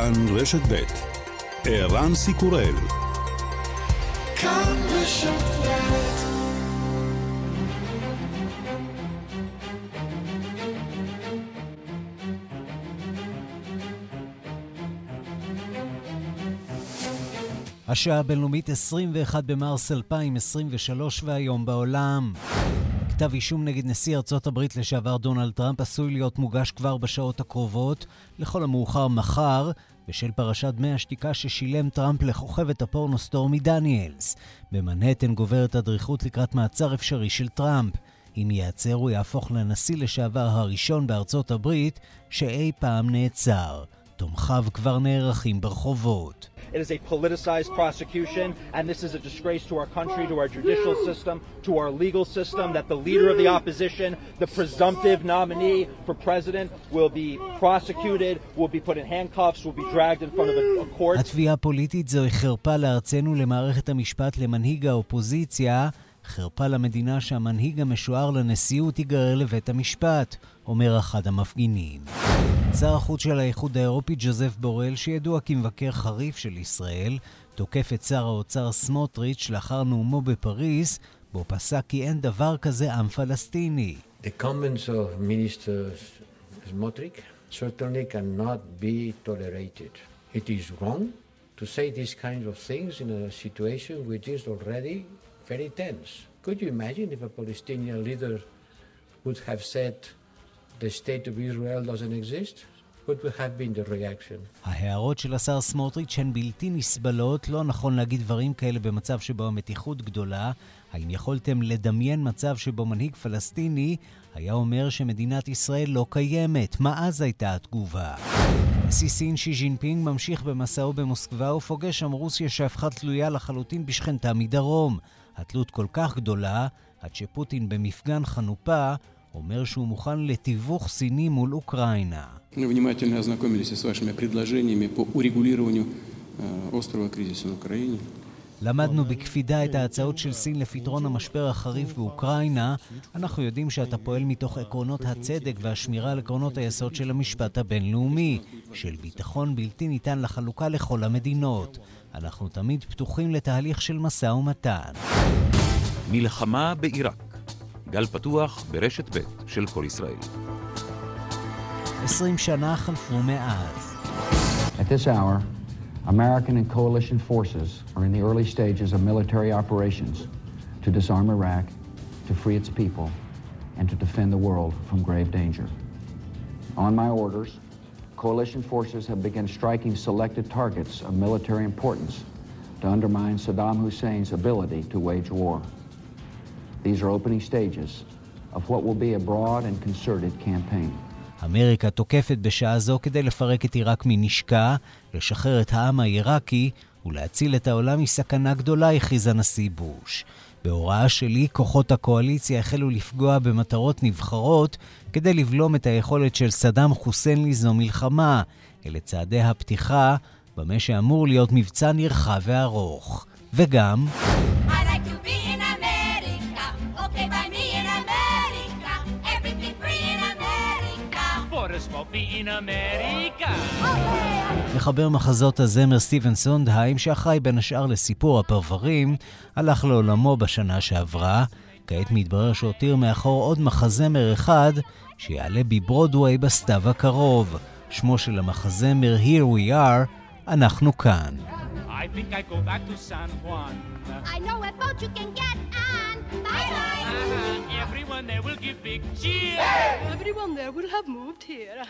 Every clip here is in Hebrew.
כאן רשת ב' ערן סיקורל כאן רשת השעה הבינלאומית 21 במרס 2023 והיום בעולם. כתב אישום נגד נשיא ארצות הברית לשעבר דונלד טראמפ עשוי להיות מוגש כבר בשעות הקרובות, לכל המאוחר מחר, בשל פרשת דמי השתיקה ששילם טראמפ לכוכבת הפורנו סטורמי דניאלס. במנהטן גוברת הדריכות לקראת מעצר אפשרי של טראמפ. אם ייעצר הוא יהפוך לנשיא לשעבר הראשון בארצות הברית שאי פעם נעצר. תומכיו כבר נערכים ברחובות. It is a politicized prosecution, and this is a disgrace to our country, to our judicial system, to our legal system, that the leader of the opposition, the presumptive nominee for president, will be prosecuted, will be put in handcuffs, will be dragged in front of a, a court. התביעה הפוליטית זוהי חרפה לארצנו, למערכת המשפט, למנהיג האופוזיציה. חרפה למדינה שהמנהיג המשוער לנשיאות ייגרר לבית המשפט, אומר אחד המפגינים. שר החוץ של האיחוד האירופי ג'וזף בורל, שידוע כמבקר חריף של ישראל, תוקף את שר האוצר סמוטריץ' לאחר נאומו בפריז, בו פסק כי אין דבר כזה עם פלסטיני. The comments of Minister Smotrich certainly cannot be tolerated. It is wrong to say these kinds of things in a situation which is already very tense. Could you imagine if a Palestinian leader would have said the state of Israel doesn't exist? What would have been the reaction? ההערות של השר סמוטריץ' הן בלתי נסבלות, לא נכון להגיד דברים כאלה במצב שבו המתיחות גדולה. האם יכולתם לדמיין מצב שבו מנהיג פלסטיני היה אומר שמדינת ישראל לא קיימת? מה אז הייתה התגובה? נשיא סין שי ז'ינפינג ממשיך במסעו במוסקבה ופוגש שם רוסיה שהפכה תלויה לחלוטין בשכנתה מדרום. התלות כל כך גדולה, עד שפוטין במפגן חנופה אומר שהוא מוכן לתיווך סיני מול אוקראינה. למדנו בקפידה את ההצעות של סין לפתרון המשבר החריף באוקראינה. אנחנו יודעים שאתה פועל מתוך עקרונות הצדק והשמירה על עקרונות היסוד של המשפט הבינלאומי, של ביטחון בלתי ניתן לחלוקה לכל המדינות. אנחנו תמיד פתוחים לתהליך של משא ומתן. מלחמה בעיראק גל פתוח ברשת ב' של כל ישראל. 20 שנה חלפו מאז. At this hour, American and coalition forces are in the early stages of military operations to disarm Iraq, to free its people, and to defend the world from grave danger. On my orders, coalition forces have begun striking selected targets of military importance to undermine Saddam Hussein's ability to wage war. אמריקה תוקפת בשעה זו כדי לפרק את עיראק מנשקה, לשחרר את העם העיראקי ולהציל את העולם מסכנה גדולה, הכריז הנשיא בוש. בהוראה שלי, כוחות הקואליציה החלו לפגוע במטרות נבחרות כדי לבלום את היכולת של סדאם חוסיין ליזום מלחמה. אלה צעדי הפתיחה במה שאמור להיות מבצע נרחב וארוך. וגם... I like מחבר מחזות הזמר סטיבן סונדהיים, שאחראי בין השאר לסיפור הפרברים, הלך לעולמו בשנה שעברה. כעת מתברר שהותיר מאחור עוד מחזמר אחד, שיעלה בברודוויי בסתיו הקרוב. שמו של המחזמר Here We Are, אנחנו כאן. I think I go back to San Juan. I know a boat you can get on. Bye bye. Uh-huh. Everyone there will give big cheer. Everyone there will have moved here.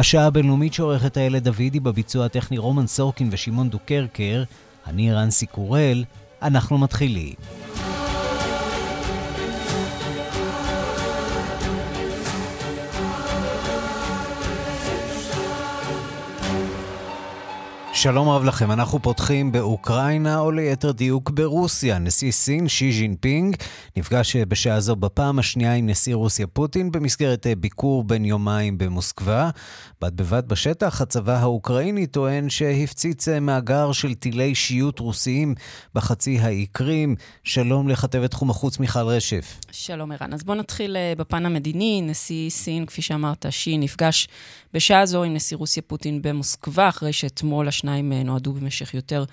השעה הבינלאומית שעורכת איילת דוידי בביצוע הטכני רומן סורקין ושמעון דוקרקר, אני ערן סיקורל, אנחנו מתחילים. שלום רב לכם, אנחנו פותחים באוקראינה, או ליתר דיוק ברוסיה. נשיא סין, שי ז'ינפינג, נפגש בשעה זו בפעם השנייה עם נשיא רוסיה פוטין במסגרת ביקור בן יומיים במוסקבה. בד בבד בשטח, הצבא האוקראיני טוען שהפציץ מאגר של טילי שיוט רוסיים בחצי האי קרים. שלום לכתבת תחום החוץ מיכל רשף. שלום ערן. אז בואו נתחיל בפן המדיני. נשיא סין, כפי שאמרת, שי נפגש בשעה זו עם נשיא רוסיה פוטין במוסקבה, אחרי שאתמול השניים נועדו במשך יותר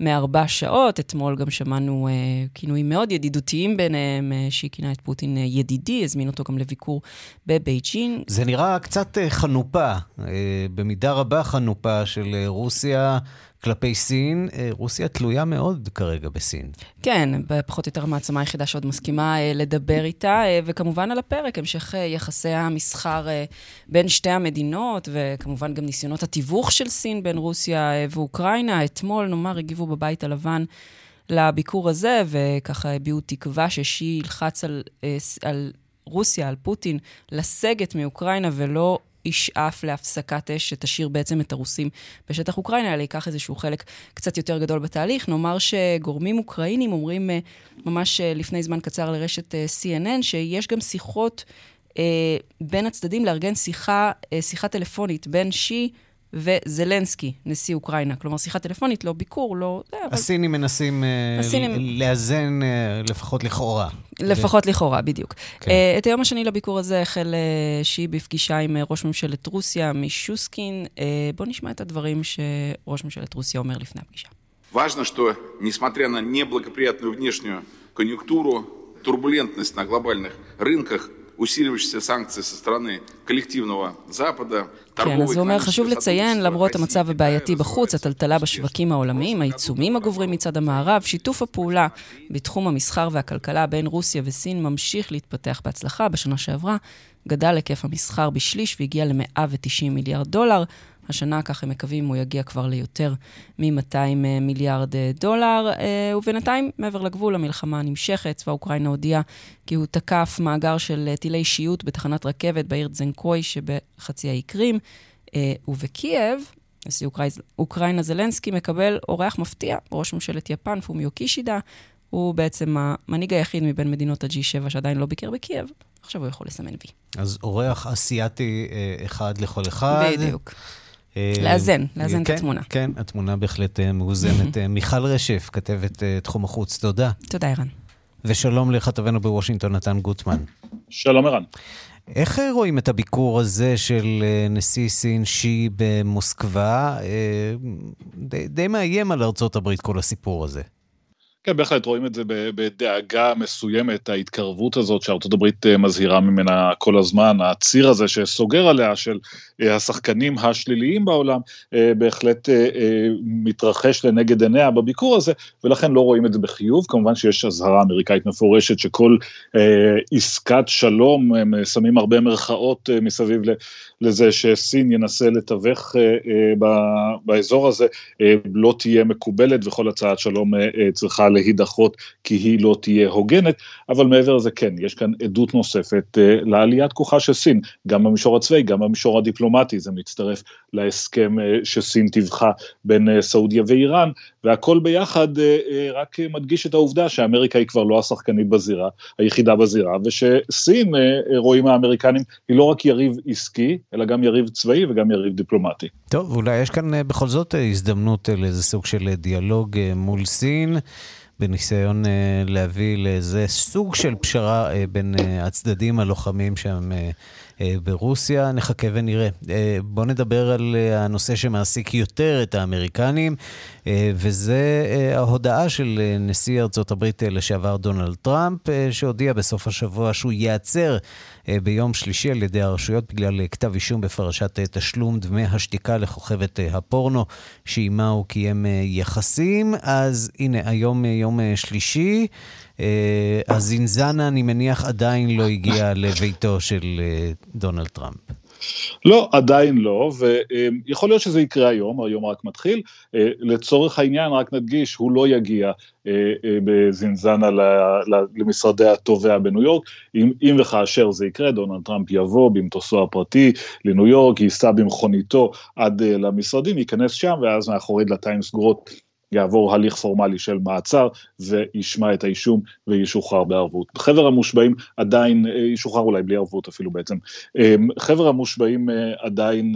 מארבע שעות. אתמול גם שמענו uh, כינויים מאוד ידידותיים ביניהם, uh, שהיא כינה את פוטין uh, ידידי, הזמין אותו גם לביקור בבייג'ין. זה נראה קצת uh, חנופה, uh, במידה רבה חנופה של uh, רוסיה. כלפי סין, רוסיה תלויה מאוד כרגע בסין. כן, פחות או יותר המעצמה היחידה שעוד מסכימה לדבר איתה, וכמובן על הפרק, המשך יחסי המסחר בין שתי המדינות, וכמובן גם ניסיונות התיווך של סין בין רוסיה ואוקראינה. אתמול, נאמר, הגיבו בבית הלבן לביקור הזה, וככה הביעו תקווה ששי ילחץ על, על רוסיה, על פוטין, לסגת מאוקראינה ולא ישאף להפסקת אש שתשאיר בעצם את הרוסים בשטח אוקראינה, אלא ייקח איזשהו חלק קצת יותר גדול בתהליך. נאמר שגורמים אוקראינים אומרים ממש לפני זמן קצר לרשת CNN, שיש גם שיחות אה, בין הצדדים לארגן שיחה, אה, שיחה טלפונית בין שי וזלנסקי, נשיא אוקראינה. כלומר, שיחה טלפונית, לא ביקור, לא... הסינים מנסים הסינים... לאזן לפחות לכאורה. לפחות לכאורה, בדיוק. כן. את היום השני לביקור הזה החל שי בפגישה עם ראש ממשלת רוסיה, מישוסקין. בואו נשמע את הדברים שראש ממשלת רוסיה אומר לפני הפגישה. Важно, что, несмотря на неблагоприятную внешнюю конъюнктуру, турбулентность на глобальных рынках, усиливающиеся санкции со стороны коллективного Запада, כן, אז הוא אומר, חשוב לציין, למרות המצב הבעייתי בחוץ, הטלטלה בשווקים העולמיים, העיצומים הגוברים מצד המערב, שיתוף הפעולה בתחום המסחר והכלכלה בין רוסיה וסין ממשיך להתפתח בהצלחה. בשנה שעברה גדל היקף המסחר בשליש והגיע ל-190 מיליארד דולר. השנה, כך הם מקווים, הוא יגיע כבר ליותר מ-200 מיליארד דולר. ובינתיים, מעבר לגבול, המלחמה נמשכת. צבא אוקראינה הודיע כי הוא תקף מאגר של טילי שיוט בתחנת רכבת בעיר צזנקוי שבחצי האי קרים. ובקייב, נשיא אוקראינה זלנסקי מקבל אורח מפתיע, ראש ממשלת יפן, פומיו קישידה. הוא בעצם המנהיג היחיד מבין מדינות ה-G7 שעדיין לא ביקר בקייב. עכשיו הוא יכול לסמן וי. אז אורח אסיאתי אחד לכל אחד. בדיוק. לאזן, לאזן את התמונה. כן, התמונה בהחלט מאוזנת. מיכל רשף, כתבת תחום החוץ, תודה. תודה, ערן. ושלום לכתבנו בוושינגטון, נתן גוטמן. שלום, ערן. איך רואים את הביקור הזה של נשיא סין שי במוסקבה? די, די מאיים על ארצות הברית כל הסיפור הזה. כן, בהחלט רואים את זה בדאגה מסוימת, ההתקרבות הזאת שארצות הברית מזהירה ממנה כל הזמן, הציר הזה שסוגר עליה של השחקנים השליליים בעולם, בהחלט מתרחש לנגד עיניה בביקור הזה, ולכן לא רואים את זה בחיוב. כמובן שיש אזהרה אמריקאית מפורשת שכל עסקת שלום, הם שמים הרבה מרכאות מסביב לזה שסין ינסה לתווך באזור הזה, לא תהיה מקובלת וכל הצעת שלום צריכה להידחות כי היא לא תהיה הוגנת, אבל מעבר לזה כן, יש כאן עדות נוספת uh, לעליית כוחה של סין, גם במישור הצבאי, גם במישור הדיפלומטי, זה מצטרף להסכם uh, שסין טיווחה בין uh, סעודיה ואיראן, והכל ביחד רק מדגיש את העובדה שאמריקה היא כבר לא השחקנית בזירה, היחידה בזירה, ושסין, רואים האמריקנים, היא לא רק יריב עסקי, אלא גם יריב צבאי וגם יריב דיפלומטי. טוב, אולי יש כאן בכל זאת הזדמנות לאיזה סוג של דיאלוג מול סין. בניסיון uh, להביא לאיזה סוג של פשרה uh, בין uh, הצדדים הלוחמים שם uh, ברוסיה. נחכה ונראה. Uh, בואו נדבר על uh, הנושא שמעסיק יותר את האמריקנים, uh, וזה uh, ההודעה של uh, נשיא ארצות הברית לשעבר דונלד טראמפ, uh, שהודיע בסוף השבוע שהוא ייעצר ביום שלישי על ידי הרשויות בגלל uh, כתב אישום בפרשת uh, תשלום דמי השתיקה לכוכבת הפורנו, שעימה הוא קיים יחסים. אז הנה, היום יום שלישי. הזינזנה, אני מניח, עדיין לא הגיע לביתו של דונלד טראמפ. לא, עדיין לא, ויכול להיות שזה יקרה היום, היום רק מתחיל. אה, לצורך העניין, רק נדגיש, הוא לא יגיע אה, אה, בזינזנה למשרדי התובע בניו יורק. אם, אם וכאשר זה יקרה, דונלד טראמפ יבוא במטוסו הפרטי לניו יורק, ייסע במכוניתו עד למשרדים, ייכנס שם, ואז מאחורי דלתיים סגורות יעבור הליך פורמלי של מעצר וישמע את האישום וישוחרר בערבות. חבר המושבעים עדיין, אה, ישוחרר אולי בלי ערבות אפילו בעצם, אה, חבר המושבעים אה, עדיין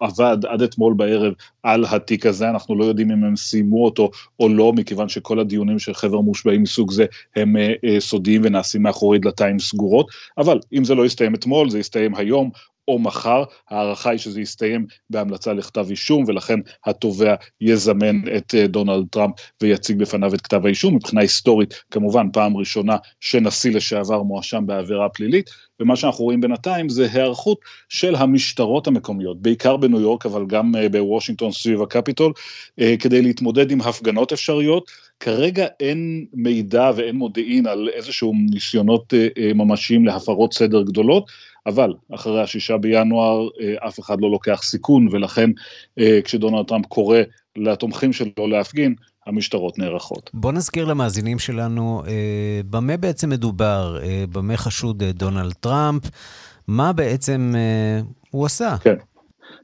עבד עד אתמול בערב על התיק הזה, אנחנו לא יודעים אם הם סיימו אותו או לא, מכיוון שכל הדיונים של חבר מושבעים מסוג זה הם סודיים ונעשים מאחורי דלתיים סגורות, אבל אם זה לא יסתיים אתמול, זה יסתיים היום או מחר, ההערכה היא שזה יסתיים בהמלצה לכתב אישום, ולכן התובע יזמן את אה, דונלד טראמפ ויציג בפניו את כתב האישום. מבחינה היסטורית, כמובן, פעם ראשונה שנשיא לשעבר מואשם בעבירה פלילית, ומה שאנחנו רואים בינתיים זה היערכות של המשטרות המקומיות, בעיקר בניו יורק, אבל גם אה, בוושינגטון סביב הקפיטול, אה, כדי להתמודד עם הפגנות אפשריות. כרגע אין מידע ואין מודיעין על איזשהו ניסיונות ממשיים להפרות סדר גדולות, אבל אחרי השישה בינואר אה, אף אחד לא לוקח סיכון, ולכן אה, כשדונלד טראמפ קורא לתומכים שלו להפגין, המשטרות נערכות. בוא נזכיר למאזינים שלנו אה, במה בעצם מדובר, אה, במה חשוד אה, דונלד טראמפ, מה בעצם אה, הוא עשה. כן.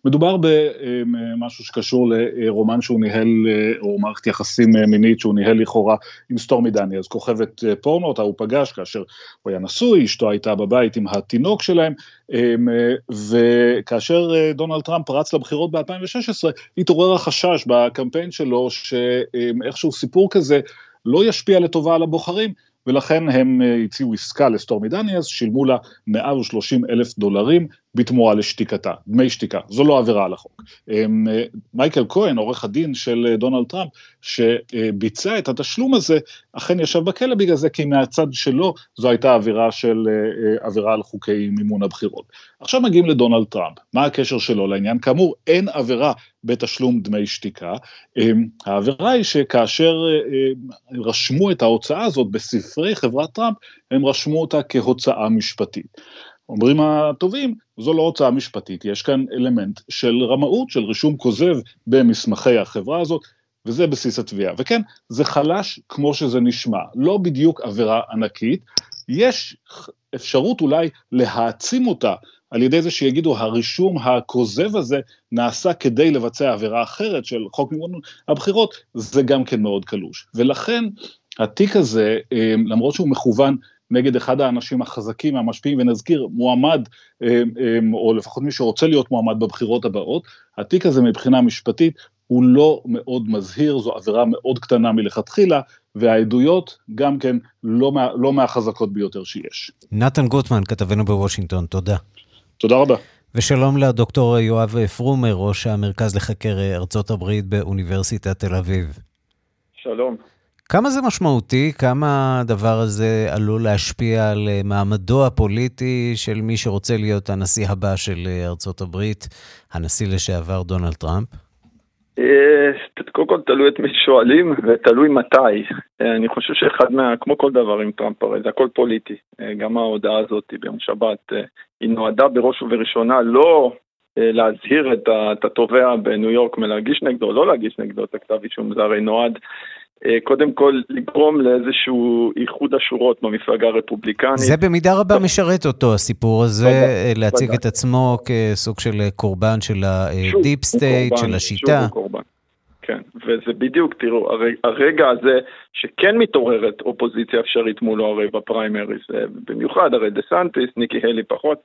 מדובר במשהו שקשור לרומן שהוא ניהל, או מערכת יחסים מינית שהוא ניהל לכאורה עם סטורמי דניאלס, כוכבת פורנו, אותה הוא פגש כאשר הוא היה נשוי, אשתו הייתה בבית עם התינוק שלהם, וכאשר דונלד טראמפ רץ לבחירות ב-2016, התעורר החשש בקמפיין שלו שאיכשהו סיפור כזה לא ישפיע לטובה על הבוחרים, ולכן הם הציעו עסקה לסטורמי דניאלס, שילמו לה 130 אלף דולרים בתמורה לשתיקתה, דמי שתיקה, זו לא עבירה על החוק. אמ, מייקל כהן, עורך הדין של דונלד טראמפ, שביצע את התשלום הזה, אכן ישב בכלא בגלל זה, כי מהצד שלו זו הייתה עבירה של אה, עבירה על חוקי מימון הבחירות. עכשיו מגיעים לדונלד טראמפ, מה הקשר שלו לעניין? כאמור, אין עבירה בתשלום דמי שתיקה. אמ, העבירה היא שכאשר אה, אה, רשמו את ההוצאה הזאת בספרי חברת טראמפ, הם רשמו אותה כהוצאה משפטית. אומרים הטובים, זו לא הוצאה משפטית, יש כאן אלמנט של רמאות, של רישום כוזב במסמכי החברה הזאת, וזה בסיס התביעה. וכן, זה חלש כמו שזה נשמע, לא בדיוק עבירה ענקית, יש אפשרות אולי להעצים אותה על ידי זה שיגידו הרישום הכוזב הזה נעשה כדי לבצע עבירה אחרת של חוק מימון הבחירות, זה גם כן מאוד קלוש. ולכן התיק הזה, אה, למרות שהוא מכוון נגד אחד האנשים החזקים, המשפיעים, ונזכיר, מועמד, אה, אה, או לפחות מי שרוצה להיות מועמד בבחירות הבאות, התיק הזה מבחינה משפטית הוא לא מאוד מזהיר, זו עבירה מאוד קטנה מלכתחילה, והעדויות גם כן לא, מה, לא מהחזקות ביותר שיש. נתן גוטמן, כתבנו בוושינגטון, תודה. תודה רבה. ושלום לדוקטור יואב פרומר, ראש המרכז לחקר ארצות הברית באוניברסיטת תל אביב. שלום. כמה זה משמעותי? כמה הדבר הזה עלול להשפיע על אה, מעמדו הפוליטי של מי שרוצה להיות הנשיא הבא של אה, ארצות הברית, הנשיא לשעבר דונלד טראמפ? אה, קודם כל תלוי את מי שואלים ותלוי מתי. אני חושב שאחד מה, כמו כל דבר עם טראמפ הרי זה הכל פוליטי. גם ההודעה הזאת ביום שבת, היא נועדה בראש ובראשונה לא להזהיר את התובע בניו יורק מלהגיש נגדו, לא להגיש נגדו את הכתב אישום, זה הרי נועד קודם כל לגרום לאיזשהו איחוד השורות במפלגה הרפובליקנית. זה במידה רבה משרת אותו, הסיפור הזה, אה, להציג את עצמו כסוג של אה, קורבן של ה deep state, של השיטה. שוב קורבן. כן, וזה בדיוק, תראו, הרגע הזה שכן מתעוררת אופוזיציה אפשרית מולו הרי בפריימריס, במיוחד הרי דה סנטיס, ניקי הלי פחות,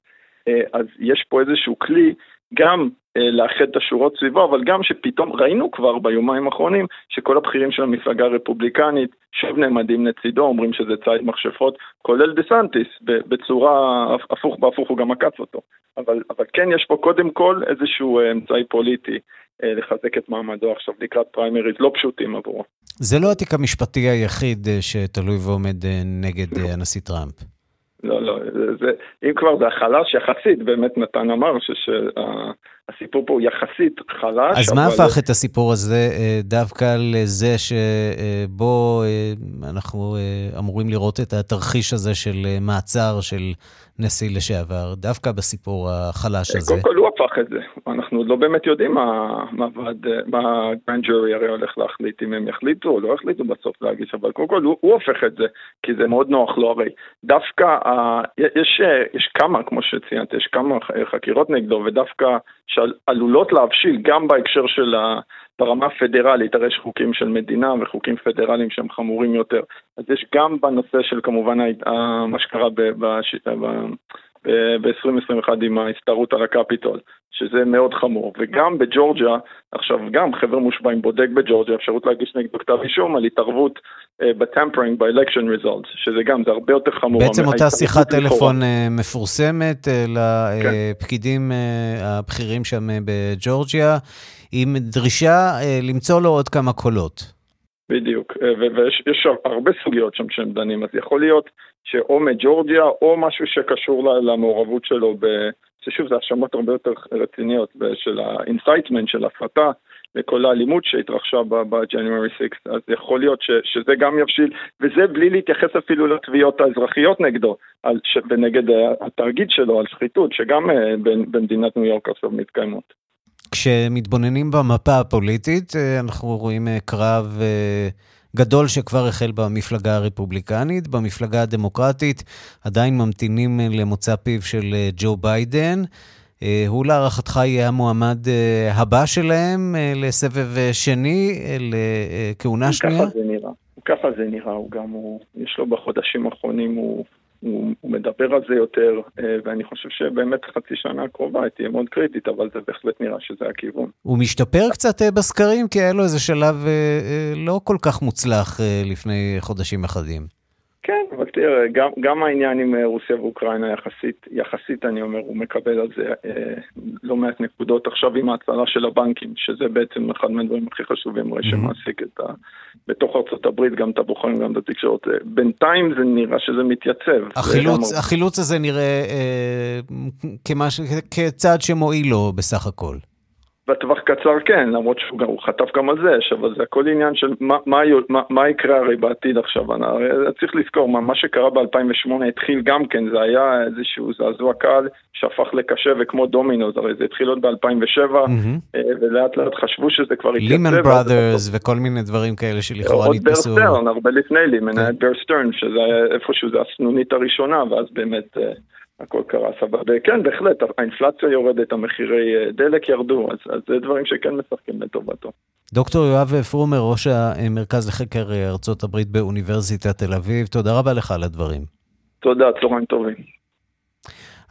אז יש פה איזשהו כלי גם אה, לאחד את השורות סביבו, אבל גם שפתאום ראינו כבר ביומיים האחרונים שכל הבכירים של המפלגה הרפובליקנית שוב נעמדים לצידו, אומרים שזה ציד מכשפות, כולל דה סנטיס, בצורה הפוך בהפוך הוא גם עקץ אותו. אבל, אבל כן יש פה קודם כל איזשהו אה, אמצעי פוליטי אה, לחזק את מעמדו עכשיו לקראת פריימריז לא פשוטים עבורו. זה לא התיק המשפטי היחיד שתלוי ועומד נגד הנשיא טראמפ. לא, לא, זה, אם כבר זה החלש יחסית, באמת נתן אמר הסיפור פה הוא יחסית חלש. אז מה הפך את הסיפור הזה אה, דווקא לזה שבו אה, אנחנו אה, אמורים לראות את התרחיש הזה של מעצר של נשיא לשעבר, דווקא בסיפור החלש הזה? קודם כל הוא הפך את זה. אנחנו עוד לא באמת יודעים מה ועד, מה grand jury הרי הולך להחליט, אם הם יחליטו או לא יחליטו בסוף להגיש, אבל קודם כל הוא, הוא הופך את זה, כי זה מאוד נוח לו הרי. דווקא, יש, יש כמה, כמו שציינת, יש כמה חקירות נגדו, ודווקא שעלולות להבשיל גם בהקשר של ה... ברמה הפדרלית, הרי יש חוקים של מדינה וחוקים פדרליים שהם חמורים יותר. אז יש גם בנושא של כמובן מה שקרה ב-2021 עם ההסתערות על הקפיטול, שזה מאוד חמור. וגם בג'ורג'יה, עכשיו גם חבר מושבעים בודק בג'ורג'יה, אפשרות להגיש נגדו כתב אישום על התערבות בטמפרינג, ב-election results, שזה גם, זה הרבה יותר חמור. בעצם אותה שיחת טלפון אה, מפורסמת אה, לפקידים אה, הבכירים שם בג'ורג'יה, עם דרישה למצוא לו עוד כמה קולות. בדיוק, ויש הרבה סוגיות שם שהם דנים, אז יכול להיות שאו מג'ורג'יה או משהו שקשור למעורבות שלו, ב... ששוב זה האשמות הרבה יותר רציניות, של ה incitement, של הסתה. לכל האלימות שהתרחשה ב-January 6, אז יכול להיות ש, שזה גם יבשיל, וזה בלי להתייחס אפילו לתביעות האזרחיות נגדו, ונגד התאגיד שלו על שחיתות, שגם אה, במדינת ניו יורק עכשיו מתקיימות. כשמתבוננים במפה הפוליטית, אה, אנחנו רואים אה, קרב גדול שכבר החל במפלגה הרפובליקנית. במפלגה הדמוקרטית עדיין ממתינים למוצא פיו של ג'ו ביידן. אה, הוא להערכתך יהיה המועמד אה, הבא שלהם אה, לסבב שני, לכהונה שנייה? ככה זה נראה. ככה זה נראה, הוא גם, הוא, יש לו בחודשים האחרונים, הוא, הוא, הוא מדבר על זה יותר, ואני חושב שבאמת חצי שנה הקרובה היא תהיה מאוד קריטית, אבל זה בהחלט נראה שזה הכיוון. הוא משתפר קצת בסקרים, כי היה לו איזה שלב לא כל כך מוצלח לפני חודשים אחדים. כן, תראה, גם, גם העניין עם אה, רוסיה ואוקראינה יחסית, יחסית אני אומר, הוא מקבל על זה אה, לא מעט נקודות עכשיו עם ההצלה של הבנקים, שזה בעצם אחד מהדברים הכי חשובים, הרי שמעסיק את ה... בתוך ארצות הברית, גם את הבוחרים, גם את התקשורת. אה, בינתיים זה נראה שזה מתייצב. החילוץ, החילוץ הזה נראה אה, כמש, כצעד שמועיל לו בסך הכל. בטווח קצר כן, למרות שהוא גם, הוא חטף גם על זה אש, אבל זה הכל עניין של מה, מה, מה, מה יקרה הרי בעתיד עכשיו. אני, צריך לזכור, מה, מה שקרה ב-2008 התחיל גם כן, זה היה איזשהו זעזוע קל שהפך לקשה וכמו דומינוס, הרי זה התחיל עוד ב-2007, mm-hmm. ולאט לאט חשבו שזה כבר התייצב. לימן בראדרס וכל מיני דברים כאלה שלכאורה נתפסו. עוד בר סטרן, הרבה לפני לימן, כן. היה בר סטרן, שזה היה איפשהו, זה הסנונית הראשונה, ואז באמת... הכל קרה סבבה. כן, בהחלט, האינפלציה יורדת, המחירי אה, דלק ירדו, אז, אז זה דברים שכן משחקים לטובתו. דוקטור יואב פרומר, ראש המרכז לחקר אה, ארצות הברית באוניברסיטת תל אביב, תודה רבה לך על הדברים. תודה, צהריים טובים.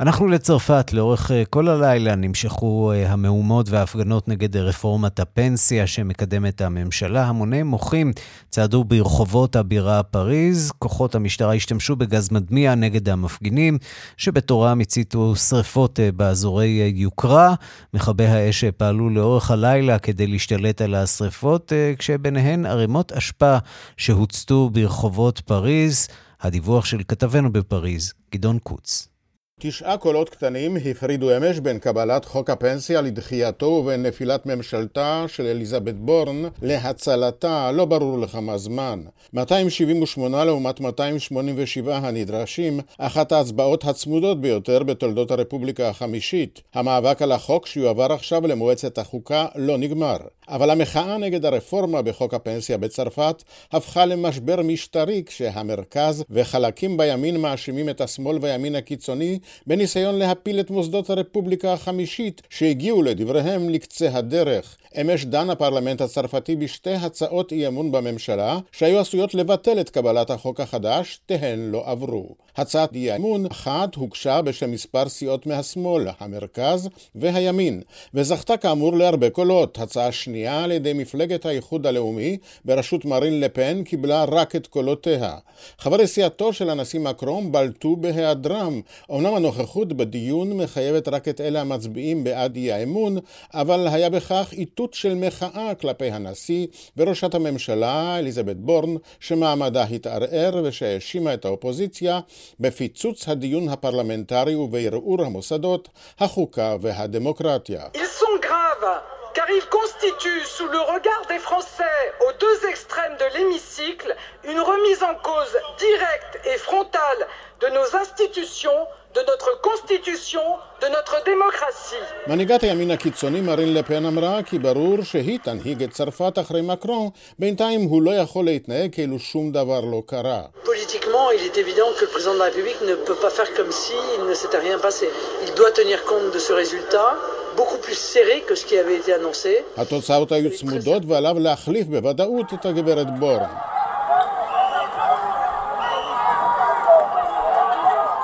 אנחנו לצרפת, לאורך אה, כל הלילה נמשכו אה, המהומות וההפגנות נגד רפורמת הפנסיה שמקדמת הממשלה. המוני מוחים צעדו ברחובות הבירה פריז. כוחות המשטרה השתמשו בגז מדמיע נגד המפגינים, שבתורם הציתו שרפות אה, באזורי יוקרה. מכבי האש פעלו לאורך הלילה כדי להשתלט על השרפות, כשביניהן ערימות אשפה שהוצתו ברחובות פריז. הדיווח של כתבנו בפריז, גדעון קוץ. תשעה קולות קטנים הפרידו אמש בין קבלת חוק הפנסיה לדחייתו ובין נפילת ממשלתה של אליזבת בורן להצלתה, לא ברור לכמה זמן. 278 לעומת 287 הנדרשים, אחת ההצבעות הצמודות ביותר בתולדות הרפובליקה החמישית. המאבק על החוק שיועבר עכשיו למועצת החוקה לא נגמר. אבל המחאה נגד הרפורמה בחוק הפנסיה בצרפת הפכה למשבר משטרי כשהמרכז וחלקים בימין מאשימים את השמאל והימין הקיצוני בניסיון להפיל את מוסדות הרפובליקה החמישית שהגיעו לדבריהם לקצה הדרך. אמש דן הפרלמנט הצרפתי בשתי הצעות אי אמון בממשלה שהיו עשויות לבטל את קבלת החוק החדש, תהן לא עברו. הצעת אי אמון אחת הוגשה בשם מספר סיעות מהשמאל, המרכז והימין, וזכתה כאמור להרבה קולות. הצעה שנייה על ידי מפלגת האיחוד הלאומי בראשות מרין לפן קיבלה רק את קולותיה. חברי סיעתו של הנשיא מקרום בלטו בהיעדרם. אמנם הנוכחות בדיון מחייבת רק את אלה המצביעים בעד אי האמון, אבל היה בכך איתות של מחאה כלפי הנשיא וראשת הממשלה אליזבת בורן, שמעמדה התערער ושהאשימה את האופוזיציה בפיצוץ הדיון הפרלמנטרי ובערעור המוסדות, החוקה והדמוקרטיה. Ils sont grave car il constitue, sous le regard des Français aux deux extrêmes de l'hémicycle, une remise en cause directe et frontale de nos institutions, de notre constitution, de notre démocratie. מנהיגת הימין הקיצוני מרין לפן אמרה כי ברור שהיא תנהיג את צרפת אחרי מקרון, בינתיים הוא לא יכול להתנהג כאילו שום דבר לא קרה. Politiquement, il est évident que le président de la République ne peut pas faire comme s'il ne s'était rien passé. Il doit tenir compte de ce résultat, beaucoup plus serré que ce qui avait été annoncé. התוצאות היו צמודות ועליו להחליף בוודאות את הגברת בורן.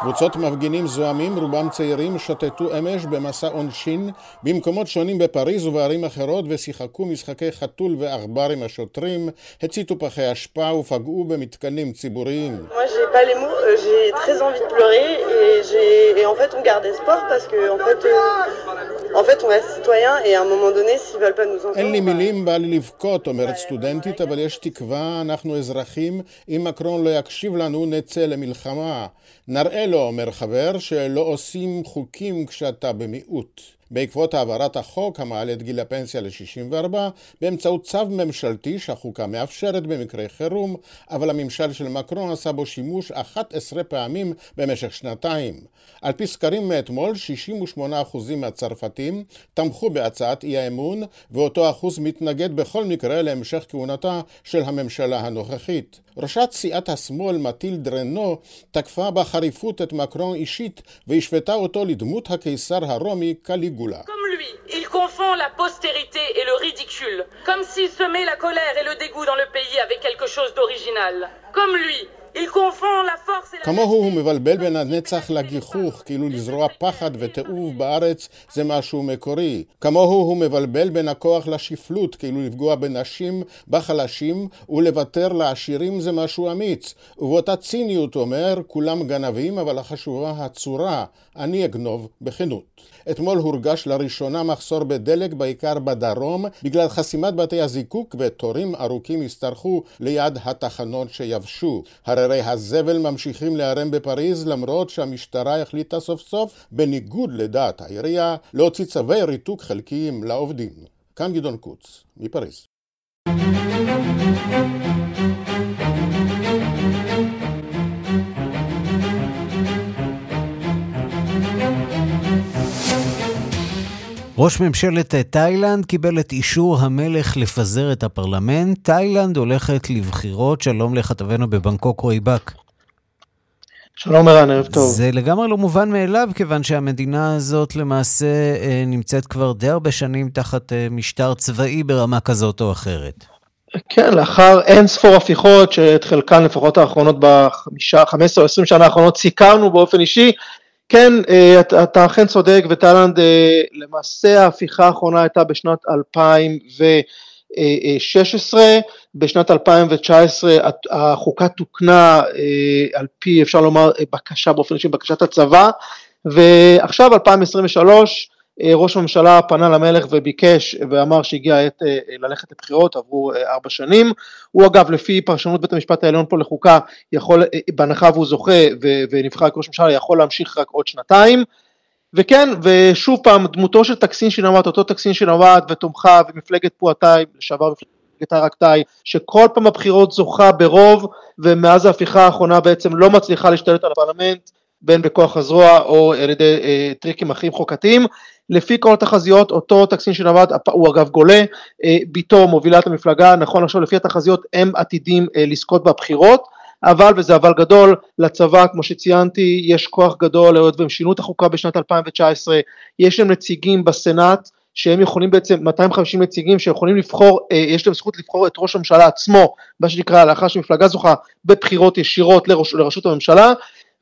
קבוצות מפגינים זועמים, רובם צעירים, שוטטו אמש במסע עונשין במקומות שונים בפריז ובערים אחרות ושיחקו משחקי חתול ועכבר עם השוטרים, הציתו פחי אשפה ופגעו במתקנים ציבוריים. Euh, j'ai très envie de pleurer et, et en fait, on garde espoir parce que en fait, euh, en fait, on reste citoyen et à un moment donné, s'ils veulent pas nous entendre, אין לי מילים, בא לי לבכות, אומרת סטודנטית, אבל יש תקווה, אנחנו אזרחים, אם מקרון לא יקשיב לנו, נצא למלחמה. נראה לו, אומר חבר, שלא עושים חוקים כשאתה במיעוט. בעקבות העברת החוק המעלה את גיל הפנסיה ל-64 באמצעות צו ממשלתי שהחוקה מאפשרת במקרי חירום, אבל הממשל של מקרון עשה בו שימוש 11 פעמים במשך שנתיים. על פי סקרים מאתמול, 68% מהצרפתים תמכו בהצעת אי האמון, ואותו אחוז מתנגד בכל מקרה להמשך כהונתה של הממשלה הנוכחית. ראשת סיעת השמאל מטילד רנו תקפה בחריפות את מקרון אישית והשוותה אותו לדמות הקיסר הרומי קליגולה. Comme lui, il confond la postérité et le ridicule, comme s'il semait la colère et le dégoût dans le pays avec quelque chose d'original. Comme lui, כמוהו הוא מבלבל בין הנצח לגיחוך, כאילו לזרוע פחד ותיעוב בארץ זה משהו מקורי. כמוהו הוא מבלבל בין הכוח לשפלות, כאילו לפגוע בנשים, בחלשים, ולוותר לעשירים זה משהו אמיץ. ובאותה ציניות אומר, כולם גנבים, אבל החשובה הצורה, אני אגנוב בכנות. אתמול הורגש לראשונה מחסור בדלק, בעיקר בדרום, בגלל חסימת בתי הזיקוק ותורים ארוכים השתרכו ליד התחנות שיבשו. הררי הזבל ממשיכים להיערם בפריז, למרות שהמשטרה החליטה סוף סוף, בניגוד לדעת העירייה, להוציא צווי ריתוק חלקיים לעובדים. כאן גדעון קוץ, מפריז. ראש ממשלת תאילנד קיבל את אישור המלך לפזר את הפרלמנט. תאילנד הולכת לבחירות. שלום לכתבנו בבנקוק רועי בק. שלום ערן, ערב טוב. זה לגמרי לא מובן מאליו, כיוון שהמדינה הזאת למעשה אה, נמצאת כבר די הרבה שנים תחת אה, משטר צבאי ברמה כזאת או אחרת. כן, לאחר אין ספור הפיכות, שאת חלקן לפחות האחרונות בחמישה, חמש עשרה או עשרים שנה האחרונות סיקרנו באופן אישי, כן, אה, אתה, אכן צודק, ותאילנד, אה, למעשה ההפיכה האחרונה הייתה בשנת 2016, בשנת 2019 החוקה תוקנה אה, על פי, אפשר לומר, בקשה באופן אישי, בקשת הצבא, ועכשיו 2023, ראש הממשלה פנה למלך וביקש ואמר שהגיע העת ללכת לבחירות, עברו ארבע שנים. הוא אגב, לפי פרשנות בית המשפט העליון פה לחוקה, יכול, בהנחה והוא זוכה ונבחר כראש ממשלה, יכול להמשיך רק עוד שנתיים. וכן, ושוב פעם, דמותו של טקסין שינוואט, אותו טקסין שינוואט ותומכה ומפלגת פועטאי, לשעבר מפלגת הרקטאי, שכל פעם הבחירות זוכה ברוב, ומאז ההפיכה האחרונה בעצם לא מצליחה להשתלט על הפרלמנט, בין בכוח הזרוע או על ידי אה, טריקים אחרים חוקתיים. לפי כל התחזיות, אותו טקסין שנאבד, הוא אגב גולה, אה, בתו מובילת המפלגה, נכון עכשיו לפי התחזיות הם עתידים אה, לזכות בבחירות, אבל, וזה אבל גדול, לצבא, כמו שציינתי, יש כוח גדול, היות והם שינו את החוקה בשנת 2019, יש להם נציגים בסנאט, שהם יכולים בעצם, 250 נציגים שיכולים לבחור, אה, יש להם זכות לבחור את ראש הממשלה עצמו, מה שנקרא, לאחר שמפלגה זוכה בבחירות ישירות לראש, לראשות הממשלה,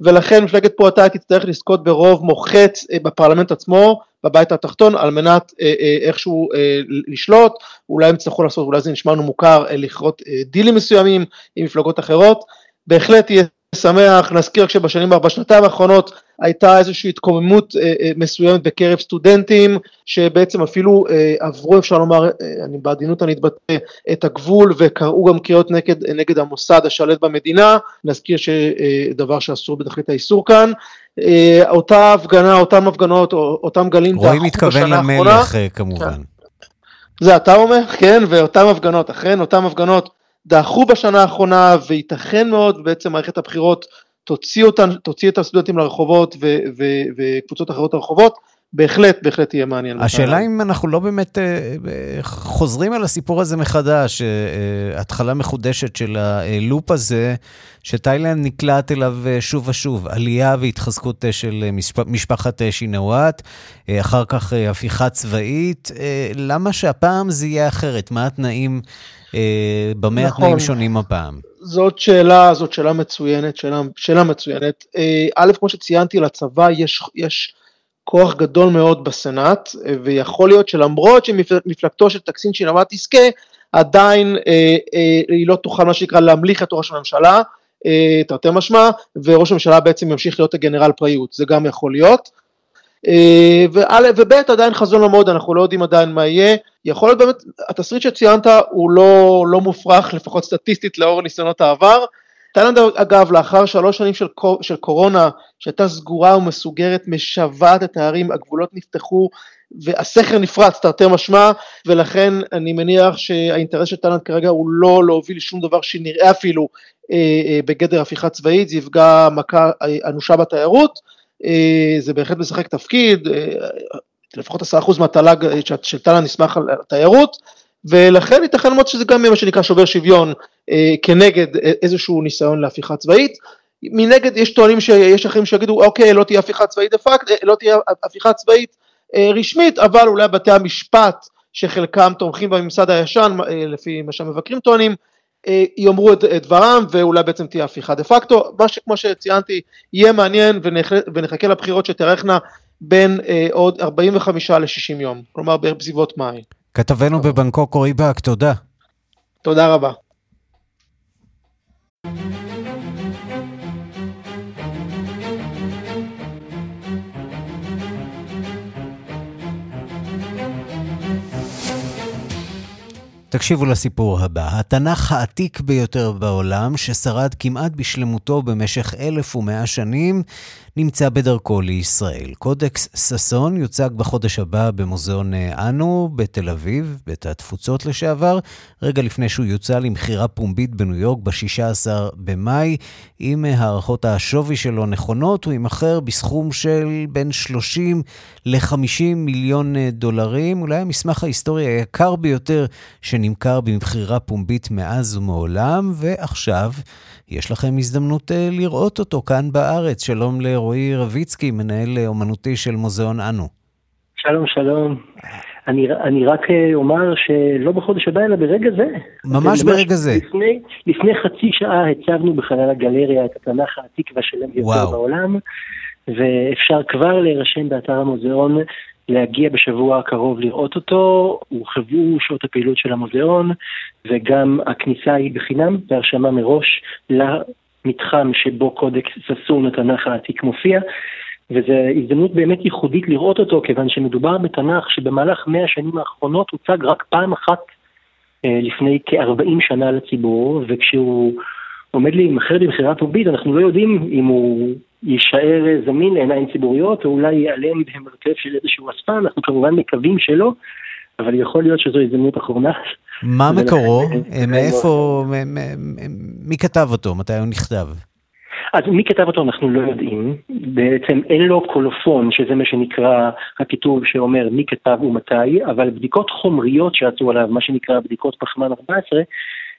ולכן מפלגת פועטאי תצטרך לזכות ברוב מוחץ בפרלמנט עצמו, בבית התחתון, על מנת אה, אה, איכשהו אה, לשלוט, אולי הם יצטרכו לעשות, אולי זה נשמע לנו מוכר, אה, לכרות אה, דילים מסוימים עם מפלגות אחרות, בהחלט יהיה שמח, נזכיר שבשנים, בשנתיים האחרונות הייתה איזושהי התקוממות אה, אה, מסוימת בקרב סטודנטים, שבעצם אפילו אה, עברו, אפשר לומר, אני בעדינות אני אתבטא, את הגבול וקראו גם קריאות נגד, נגד המוסד השלט במדינה, נזכיר שדבר שאסור בתכלית האיסור כאן. אותה הפגנה, אותן הפגנות, או- אותם גלים רועי מתכוון. למלך כמובן. זה אתה אומר, כן, ואותן הפגנות, אכן אותן הפגנות דעכו בשנה האחרונה, וייתכן מאוד בעצם מערכת הבחירות תוציא אותן, תוציא את הסטודנטים לרחובות ו- ו- וקבוצות אחרות לרחובות, בהחלט, בהחלט יהיה מעניין. השאלה אם אנחנו לא באמת אה, אה, חוזרים על הסיפור הזה מחדש, אה, התחלה מחודשת של הלופ הזה, שתאילנד נקלעת אליו שוב ושוב, עלייה והתחזקות של משפ- משפחת שינוואט, אחר כך הפיכה צבאית. למה שהפעם זה יהיה אחרת? מה התנאים, במה נכון. התנאים שונים הפעם? זאת שאלה, זאת שאלה מצוינת, שאלה, שאלה מצוינת. אה, א', כמו שציינתי, לצבא יש, יש כוח גדול מאוד בסנאט, אה, ויכול להיות שלמרות שמפלגתו של טקסין שינאוואט תזכה, עדיין אה, אה, היא לא תוכל מה שנקרא להמליך את ראש הממשלה, אה, תרתי משמע, וראש הממשלה בעצם ימשיך להיות הגנרל פריות, זה גם יכול להיות. אה, וב' עדיין חזון לא מאוד, אנחנו לא יודעים עדיין מה יהיה. יכול להיות באמת, התסריט שציינת הוא לא, לא מופרך, לפחות סטטיסטית לאור ניסיונות העבר. תאילנד אגב, לאחר שלוש שנים של, של קורונה, שהייתה סגורה ומסוגרת, משוועת את הערים, הגבולות נפתחו והסכר נפרץ, תרתי משמע, ולכן אני מניח שהאינטרס של תאילנד כרגע הוא לא להוביל שום דבר שנראה אפילו אה, אה, בגדר הפיכה צבאית, זה יפגע מכה אה, אנושה בתיירות, זה בהחלט משחק תפקיד, אה, לפחות עשרה אחוז מהתל"ג אה, של- תאילנד נסמך על התיירות, ולכן ייתכן מאוד שזה גם מה שנקרא שובר שוויון אה, כנגד אה, איזשהו ניסיון להפיכה צבאית. מנגד יש טוענים שיש אחרים שיגידו אוקיי לא תהיה הפיכה צבאית דה פקט, אה, לא תהיה הפיכה צבאית אה, רשמית, אבל אולי בתי המשפט שחלקם תומכים בממסד הישן, אה, לפי מה שהמבקרים טוענים, אה, יאמרו את, את דברם ואולי בעצם תהיה הפיכה דה פקטו, מה שכמו שציינתי יהיה מעניין ונחכה, ונחכה לבחירות שתארכנה בין אה, עוד 45 ל-60 יום, כלומר בסביבות מאי. כתבנו בבנקוק אורי באק, תודה. תודה רבה. תקשיבו לסיפור הבא. התנ"ך העתיק ביותר בעולם, ששרד כמעט בשלמותו במשך 1,100 שנים, נמצא בדרכו לישראל. קודקס ששון יוצג בחודש הבא במוזיאון אה, אנו בתל אביב, בית התפוצות לשעבר, רגע לפני שהוא יוצא למכירה פומבית בניו יורק ב-16 במאי. אם אה, הערכות השווי שלו נכונות, הוא יימכר בסכום של בין 30 ל-50 מיליון אה, דולרים. אולי המסמך ההיסטורי היקר ביותר שנמכר במכירה פומבית מאז ומעולם, ועכשיו יש לכם הזדמנות אה, לראות אותו כאן בארץ. שלום לרועי רביצקי, מנהל אה, אומנותי של מוזיאון אנו. שלום, שלום. אני, אני רק אה, אומר שלא בחודש הבא, אלא ברגע זה. ממש ברגע זה. לפני, לפני חצי שעה הצבנו בחלל הגלריה את התנ"ך העתיק והשלם ביותר. בעולם, ואפשר כבר להירשם באתר המוזיאון, להגיע בשבוע הקרוב לראות אותו, הורחבו שעות הפעילות של המוזיאון, וגם הכניסה היא בחינם, בהרשמה מראש למתחם שבו קודקס ששון התנ"ך העתיק מופיע. וזו הזדמנות באמת ייחודית לראות אותו, כיוון שמדובר בתנ"ך שבמהלך 100 השנים האחרונות הוצג רק פעם אחת אה, לפני כ-40 שנה לציבור, וכשהוא עומד להימכר במכירה פומבית, אנחנו לא יודעים אם הוא יישאר אה, זמין לעיניים ציבוריות, או אולי ייעלם במרתף של איזשהו אספן, אנחנו כמובן מקווים שלא, אבל יכול להיות שזו הזדמנות אחרונה. מה מקורו? אה, אה, מאיפה, מ- מ- מ- מי כתב אותו? מתי הוא נכתב? אז מי כתב אותו אנחנו לא יודעים, בעצם אין לו קולופון, שזה מה שנקרא הכיתוב שאומר מי כתב ומתי, אבל בדיקות חומריות שעשו עליו, מה שנקרא בדיקות פחמן 14,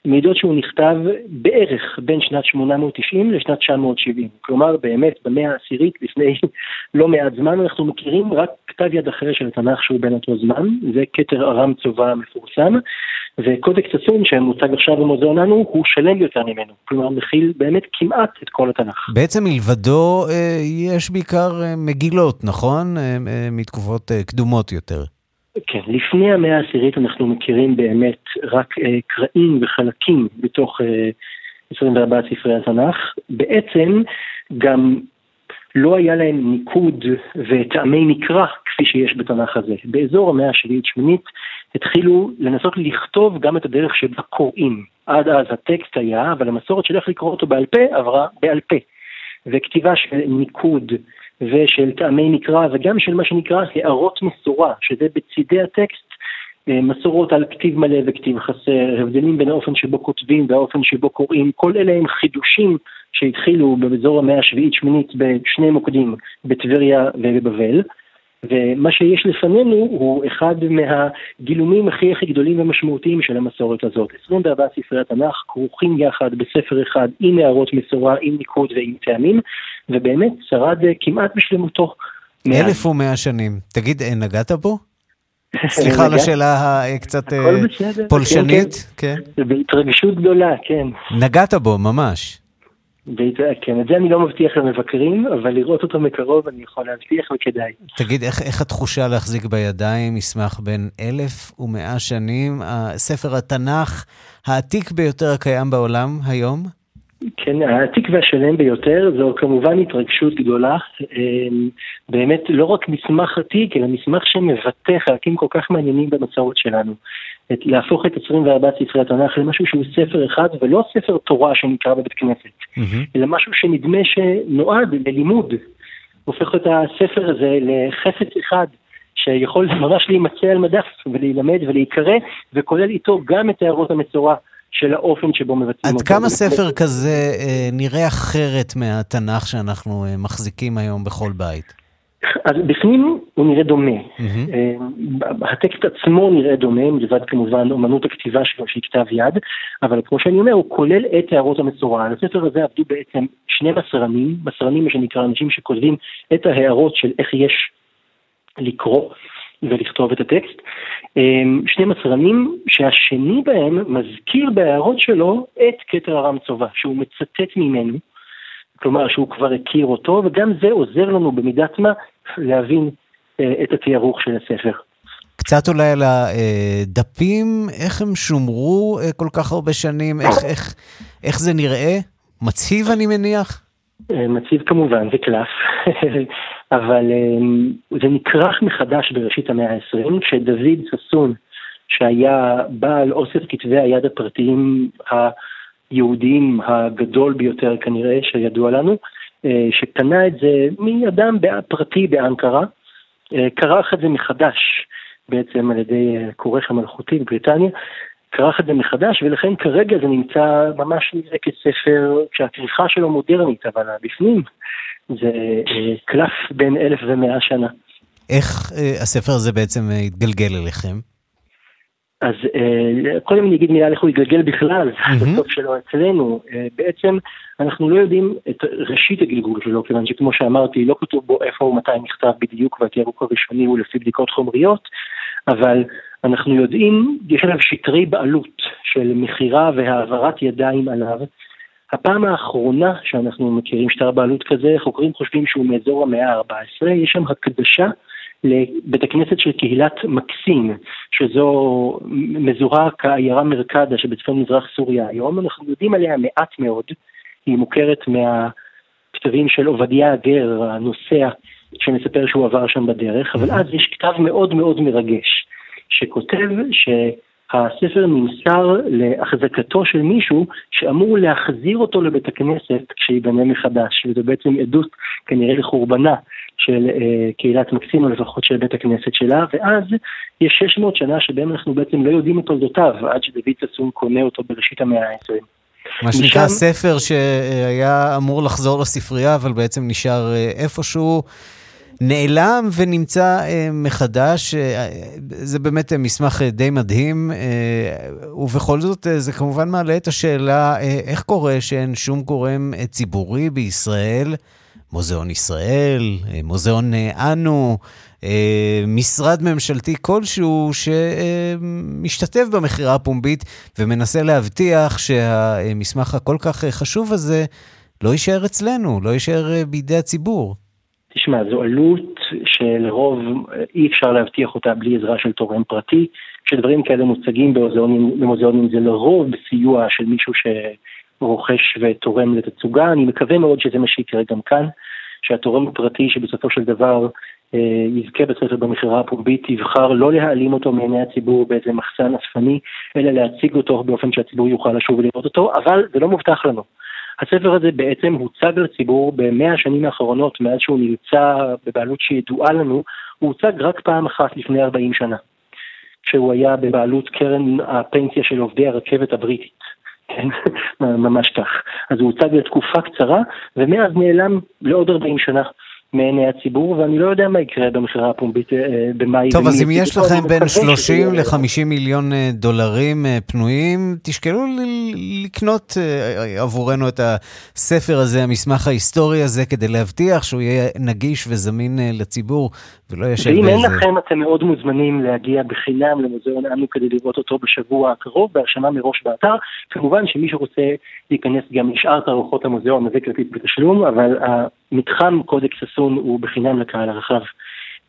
מעידות שהוא נכתב בערך בין שנת 890 לשנת 970. כלומר, באמת, במאה העשירית, לפני לא מעט זמן, אנחנו מכירים רק כתב יד אחר של התנ"ך שהוא בין אותו זמן, זה כתר ארם צובה המפורסם, וקודקס אסון שמוצג עכשיו במוזיאון לנו, הוא שלם יותר ממנו. כלומר, מכיל באמת כמעט את כל התנ"ך. בעצם מלבדו אה, יש בעיקר אה, מגילות, נכון? אה, מתקופות קדומות יותר. כן, לפני המאה העשירית אנחנו מכירים באמת רק אה, קרעים וחלקים בתוך אה, 24 ספרי התנ"ך. בעצם גם לא היה להם ניקוד וטעמי מקרא כפי שיש בתנ"ך הזה. באזור המאה השביעית-שמינית התחילו לנסות לכתוב גם את הדרך שבה קוראים. עד אז הטקסט היה, אבל המסורת של איך לקרוא אותו בעל פה עברה בעל פה. וכתיבה של ניקוד ושל טעמי מקרא וגם של מה שנקרא הערות מסורה, שזה בצידי הטקסט אה, מסורות על כתיב מלא וכתיב חסר, הבדלים בין האופן שבו כותבים והאופן שבו קוראים, כל אלה הם חידושים שהתחילו באזור המאה השביעית-שמינית בשני מוקדים, בטבריה ובבבל. ומה שיש לפנינו הוא אחד מהגילומים הכי הכי גדולים ומשמעותיים של המסורת הזאת. 24 ספרי התנ"ך כרוכים יחד בספר אחד עם הערות מסורה, עם ניקוד ועם טעמים, ובאמת שרד אה, כמעט בשלמותו. אלף ומאה שנים. תגיד, אה, נגעת בו? סליחה על השאלה הקצת אה, פולשנית. כן, כן. בהתרגשות גדולה, כן. נגעת בו, ממש. כן, את זה אני לא מבטיח למבקרים, אבל לראות אותו מקרוב אני יכול להבטיח וכדאי. תגיד, איך, איך התחושה להחזיק בידיים מסמך בין אלף ומאה שנים, ספר התנ"ך העתיק ביותר הקיים בעולם היום? כן, העתיק והשלם ביותר, זו כמובן התרגשות גדולה. אמ, באמת לא רק מסמך עתיק, אלא מסמך שמבטא חלקים כל כך מעניינים במסורת שלנו. את, להפוך את 24 ספרי התנ"ך למשהו שהוא ספר אחד, ולא ספר תורה שנקרא בבית כנסת, mm-hmm. אלא משהו שנדמה שנועד ללימוד. הופך את הספר הזה לחפץ אחד. שיכול ממש להימצא על מדף ולהילמד ולהיקרא, וכולל איתו גם את הערות המצורע של האופן שבו מבצעים אותו. עד כמה ספר כזה אה, נראה אחרת מהתנ"ך שאנחנו אה, מחזיקים היום בכל בית? אז בפנים הוא נראה דומה. Mm-hmm. הטקסט עצמו נראה דומה, מלבד כמובן אומנות הכתיבה שלו שהיא כתב יד, אבל כמו שאני אומר, הוא כולל את הערות המצורע. על הספר הזה עבדו בעצם שני מסרנים, מסרנים מה שנקרא אנשים שכותבים את ההערות של איך יש לקרוא ולכתוב את הטקסט. שני מסרנים שהשני בהם מזכיר בהערות שלו את כתר הרם צובה, שהוא מצטט ממנו. כלומר שהוא כבר הכיר אותו, וגם זה עוזר לנו במידת מה להבין אה, את התיארוך של הספר. קצת אולי על הדפים, איך הם שומרו אה, כל כך הרבה שנים, איך, איך, איך זה נראה? מציב אני מניח? אה, מציב כמובן, זה קלף, אבל זה נכרך מחדש בראשית המאה ה-20, כשדוד ששון, שהיה בעל אוסף כתבי היד הפרטיים היהודיים הגדול ביותר כנראה שידוע לנו, אה, שקנה את זה מאדם פרטי באנקרה, אה, כרך את זה מחדש בעצם על ידי כורך המלכותי בבריטניה, כרך את זה מחדש ולכן כרגע זה נמצא ממש נראה כספר שהכריכה שלו מודרנית, אבל בפנים זה אה, קלף בין אלף ומאה שנה. איך הספר הזה בעצם התגלגל אליכם? אז אה, קודם אני אגיד מילה איך הוא יגלגל בכלל, בסוף שלו אצלנו. אה, בעצם אנחנו לא יודעים את ראשית הגלגול שלו, כיוון שכמו שאמרתי, לא כתוב בו איפה ומתי נכתב בדיוק, והתיארוק הראשוני הוא לפי בדיקות חומריות, אבל אנחנו יודעים, יש עליו שטרי בעלות של מכירה והעברת ידיים עליו. הפעם האחרונה שאנחנו מכירים שטר בעלות כזה, חוקרים חושבים שהוא מאזור המאה ה-14, יש שם הקדשה לבית הכנסת של קהילת מקסים, שזו מזוהה כעיירה מרקדה שבצפון מזרח סוריה. היום, אנחנו יודעים עליה מעט מאוד, היא מוכרת מהכתבים של עובדיה הגר, הנוסע, שמספר שהוא עבר שם בדרך, אבל אז יש כתב מאוד מאוד מרגש, שכותב ש... הספר נמסר להחזקתו של מישהו שאמור להחזיר אותו לבית הכנסת כשיבנה מחדש, וזו בעצם עדות כנראה לחורבנה של אה, קהילת מקסים, או לפחות של בית הכנסת שלה, ואז יש 600 שנה שבהם אנחנו בעצם לא יודעים את תולדותיו, עד שדוד ששון קונה אותו בראשית המאה ה-20. מה שנקרא משם... ספר שהיה אמור לחזור לספרייה, אבל בעצם נשאר אה, איפשהו. נעלם ונמצא אה, מחדש. אה, זה באמת אה, מסמך די מדהים, ובכל זאת זה כמובן מעלה את השאלה איך קורה שאין שום גורם ציבורי בישראל מוזיאון ישראל, מוזיאון אנו, משרד ממשלתי כלשהו שמשתתף במכירה הפומבית ומנסה להבטיח שהמסמך הכל כך חשוב הזה לא יישאר אצלנו, לא יישאר בידי הציבור. תשמע, זו עלות שלרוב אי אפשר להבטיח אותה בלי עזרה של תורם פרטי. כשדברים כאלה מוצגים במוזיאונים זה לרוב בסיוע של מישהו ש... רוכש ותורם לתצוגה, אני מקווה מאוד שזה מה שיקרה גם כאן. שהתורם הפרטי שבסופו של דבר אה, יזכה בספר במכירה הפומבית, יבחר לא להעלים אותו מעיני הציבור באיזה מחסן אספני, אלא להציג אותו באופן שהציבור יוכל לשוב ולראות אותו, אבל זה לא מובטח לנו. הספר הזה בעצם הוצג לציבור במאה השנים האחרונות, מאז שהוא נמצא בבעלות שידועה לנו, הוא הוצג רק פעם אחת לפני 40 שנה, כשהוא היה בבעלות קרן הפנסיה של עובדי הרכבת הבריטית. כן, ממש כך. אז הוא הוצג לתקופה קצרה, ומאז נעלם לעוד 40 שנה. מעיני הציבור, ואני לא יודע מה יקרה במכירה הפומבית אה, במאי. טוב, אז אם יש לכם בין 30 ל-50 מיליון אה, דולרים אה, פנויים, תשקלו לקנות עבורנו את הספר הזה, המסמך ההיסטורי הזה, כדי להבטיח שהוא יהיה נגיש וזמין לציבור, ולא ישב באיזה... ואם אין לכם, אתם מאוד מוזמנים להגיע בחינם למוזיאון אנו כדי לראות אותו בשבוע הקרוב, בהרשמה מראש באתר. כמובן שמי שרוצה להיכנס גם לשאר תערוכות המוזיאון, זה כרטיס בתשלום, אבל המתחם קודקס הסון הוא בחינם לקהל הרחב.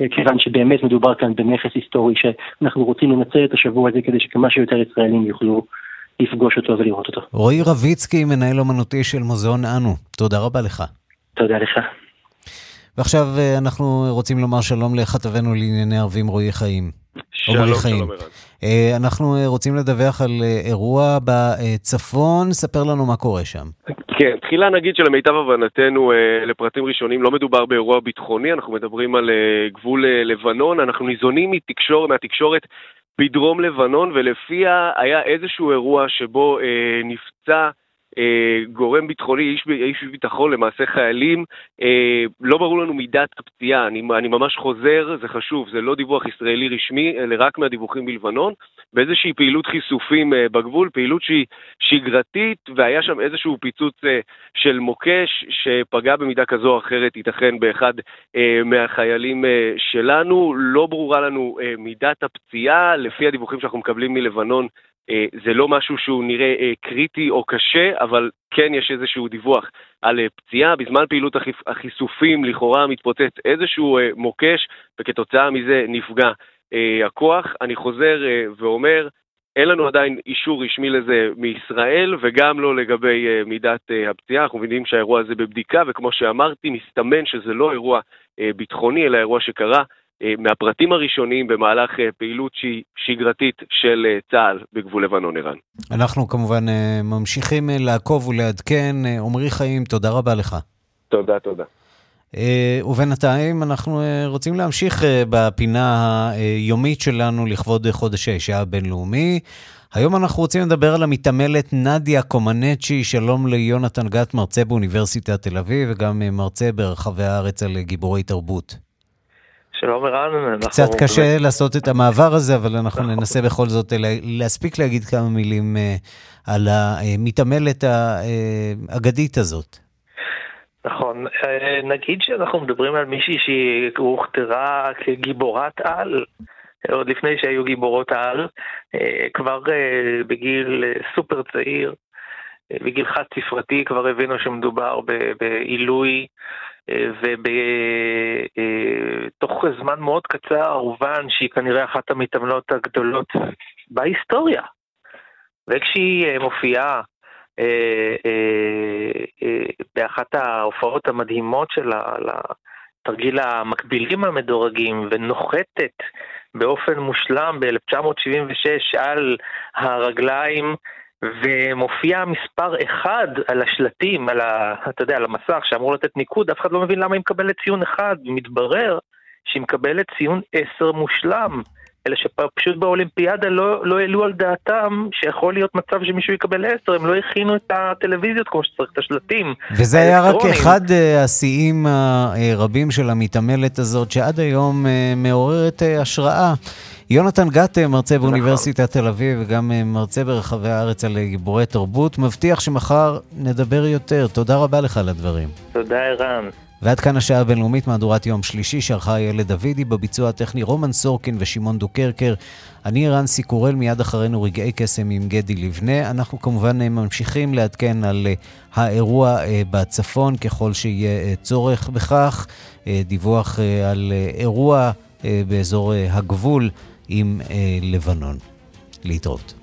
אה, כיוון שבאמת מדובר כאן בנכס היסטורי שאנחנו רוצים לנצל את השבוע הזה כדי שכמה שיותר ישראלים יוכלו לפגוש אותו ולראות אותו. רועי רביצקי, מנהל אומנותי של מוזיאון אנו, תודה רבה לך. תודה לך. ועכשיו אה, אנחנו רוצים לומר שלום לכתבנו לענייני ערבים רועי חיים. שלום, שלום ערן. אה, אנחנו אה, רוצים לדווח על אירוע בצפון, ספר לנו מה קורה שם. כן, תחילה נגיד שלמיטב הבנתנו, לפרטים ראשונים, לא מדובר באירוע ביטחוני, אנחנו מדברים על גבול לבנון, אנחנו ניזונים מתקשור, מהתקשורת בדרום לבנון, ולפיה היה איזשהו אירוע שבו נפצע גורם ביטחוני, איש, איש ביטחון, למעשה חיילים, אה, לא ברור לנו מידת הפציעה, אני, אני ממש חוזר, זה חשוב, זה לא דיווח ישראלי רשמי, אלא רק מהדיווחים בלבנון, באיזושהי פעילות חיסופים אה, בגבול, פעילות שהיא שגרתית, והיה שם איזשהו פיצוץ אה, של מוקש שפגע במידה כזו או אחרת, ייתכן באחד אה, מהחיילים אה, שלנו, לא ברורה לנו אה, מידת הפציעה, לפי הדיווחים שאנחנו מקבלים מלבנון, אה, זה לא משהו שהוא נראה אה, קריטי או קשה, אבל כן יש איזשהו דיווח על אה, פציעה. בזמן פעילות החיסופים לכאורה מתפוצץ איזשהו מוקש, וכתוצאה מזה נפגע הכוח. אני חוזר ואומר, אין לנו עדיין אישור רשמי לזה מישראל, וגם לא לגבי מידת הפציעה. אנחנו מבינים שהאירוע הזה בבדיקה, וכמו שאמרתי, מסתמן שזה לא אירוע ביטחוני, אלא אירוע שקרה אה, מהפרטים הראשוניים במהלך אה, פעילות שהיא שגרתית של אה, צה"ל בגבול לבנון איראן. אנחנו כמובן ממשיכים לעקוב ולעדכן. עמרי חיים, תודה רבה לך. תודה, תודה. ובינתיים אנחנו רוצים להמשיך בפינה היומית שלנו לכבוד חודש האישה הבינלאומי. היום אנחנו רוצים לדבר על המתעמלת נדיה קומנצ'י, שלום ליונתן גת, מרצה באוניברסיטת תל אביב וגם מרצה ברחבי הארץ על גיבורי תרבות. שלום ערן. קצת קשה באמת... לעשות את המעבר הזה, אבל אנחנו נכון. ננסה בכל זאת להספיק להגיד כמה מילים אה, על המתעמלת האגדית הזאת. נכון, אה, נגיד שאנחנו מדברים על מישהי שהוכתרה כגיבורת על, עוד לפני שהיו גיבורות על, אה, כבר בגיל סופר צעיר, בגיל חד ספרתי כבר הבינו שמדובר בעילוי ובתוך זמן מאוד קצר הובן שהיא כנראה אחת המתעמלות הגדולות בהיסטוריה. וכשהיא אה, מופיעה אה, אה, באחת ההופעות המדהימות שלה, לתרגיל המקבילים המדורגים, ונוחתת באופן מושלם ב-1976 על הרגליים ומופיע מספר אחד על השלטים, על ה... אתה יודע, על המסך שאמור לתת ניקוד, אף אחד לא מבין למה היא מקבלת ציון אחד, ומתברר שהיא מקבלת ציון עשר מושלם. אלא שפשוט באולימפיאדה לא, לא העלו על דעתם שיכול להיות מצב שמישהו יקבל עשר, הם לא הכינו את הטלוויזיות כמו שצריך, את השלטים. וזה היה רק אחד uh, השיאים הרבים של המתעמלת הזאת, שעד היום uh, מעוררת uh, השראה. יונתן גת, מרצה נכון. באוניברסיטת תל אביב, וגם מרצה ברחבי הארץ על גיבורי תרבות, מבטיח שמחר נדבר יותר. תודה רבה לך על הדברים. תודה, ערן. ועד כאן השעה הבינלאומית, מהדורת יום שלישי, שערכה איילת דוידי, בביצוע הטכני רומן סורקין ושמעון דוקרקר. אני רן סיקורל, מיד אחרינו רגעי קסם עם גדי לבנה. אנחנו כמובן ממשיכים לעדכן על אה, האירוע אה, בצפון, ככל שיהיה אה, צורך בכך. דיווח על אירוע באזור הגבול עם לבנון. להתראות.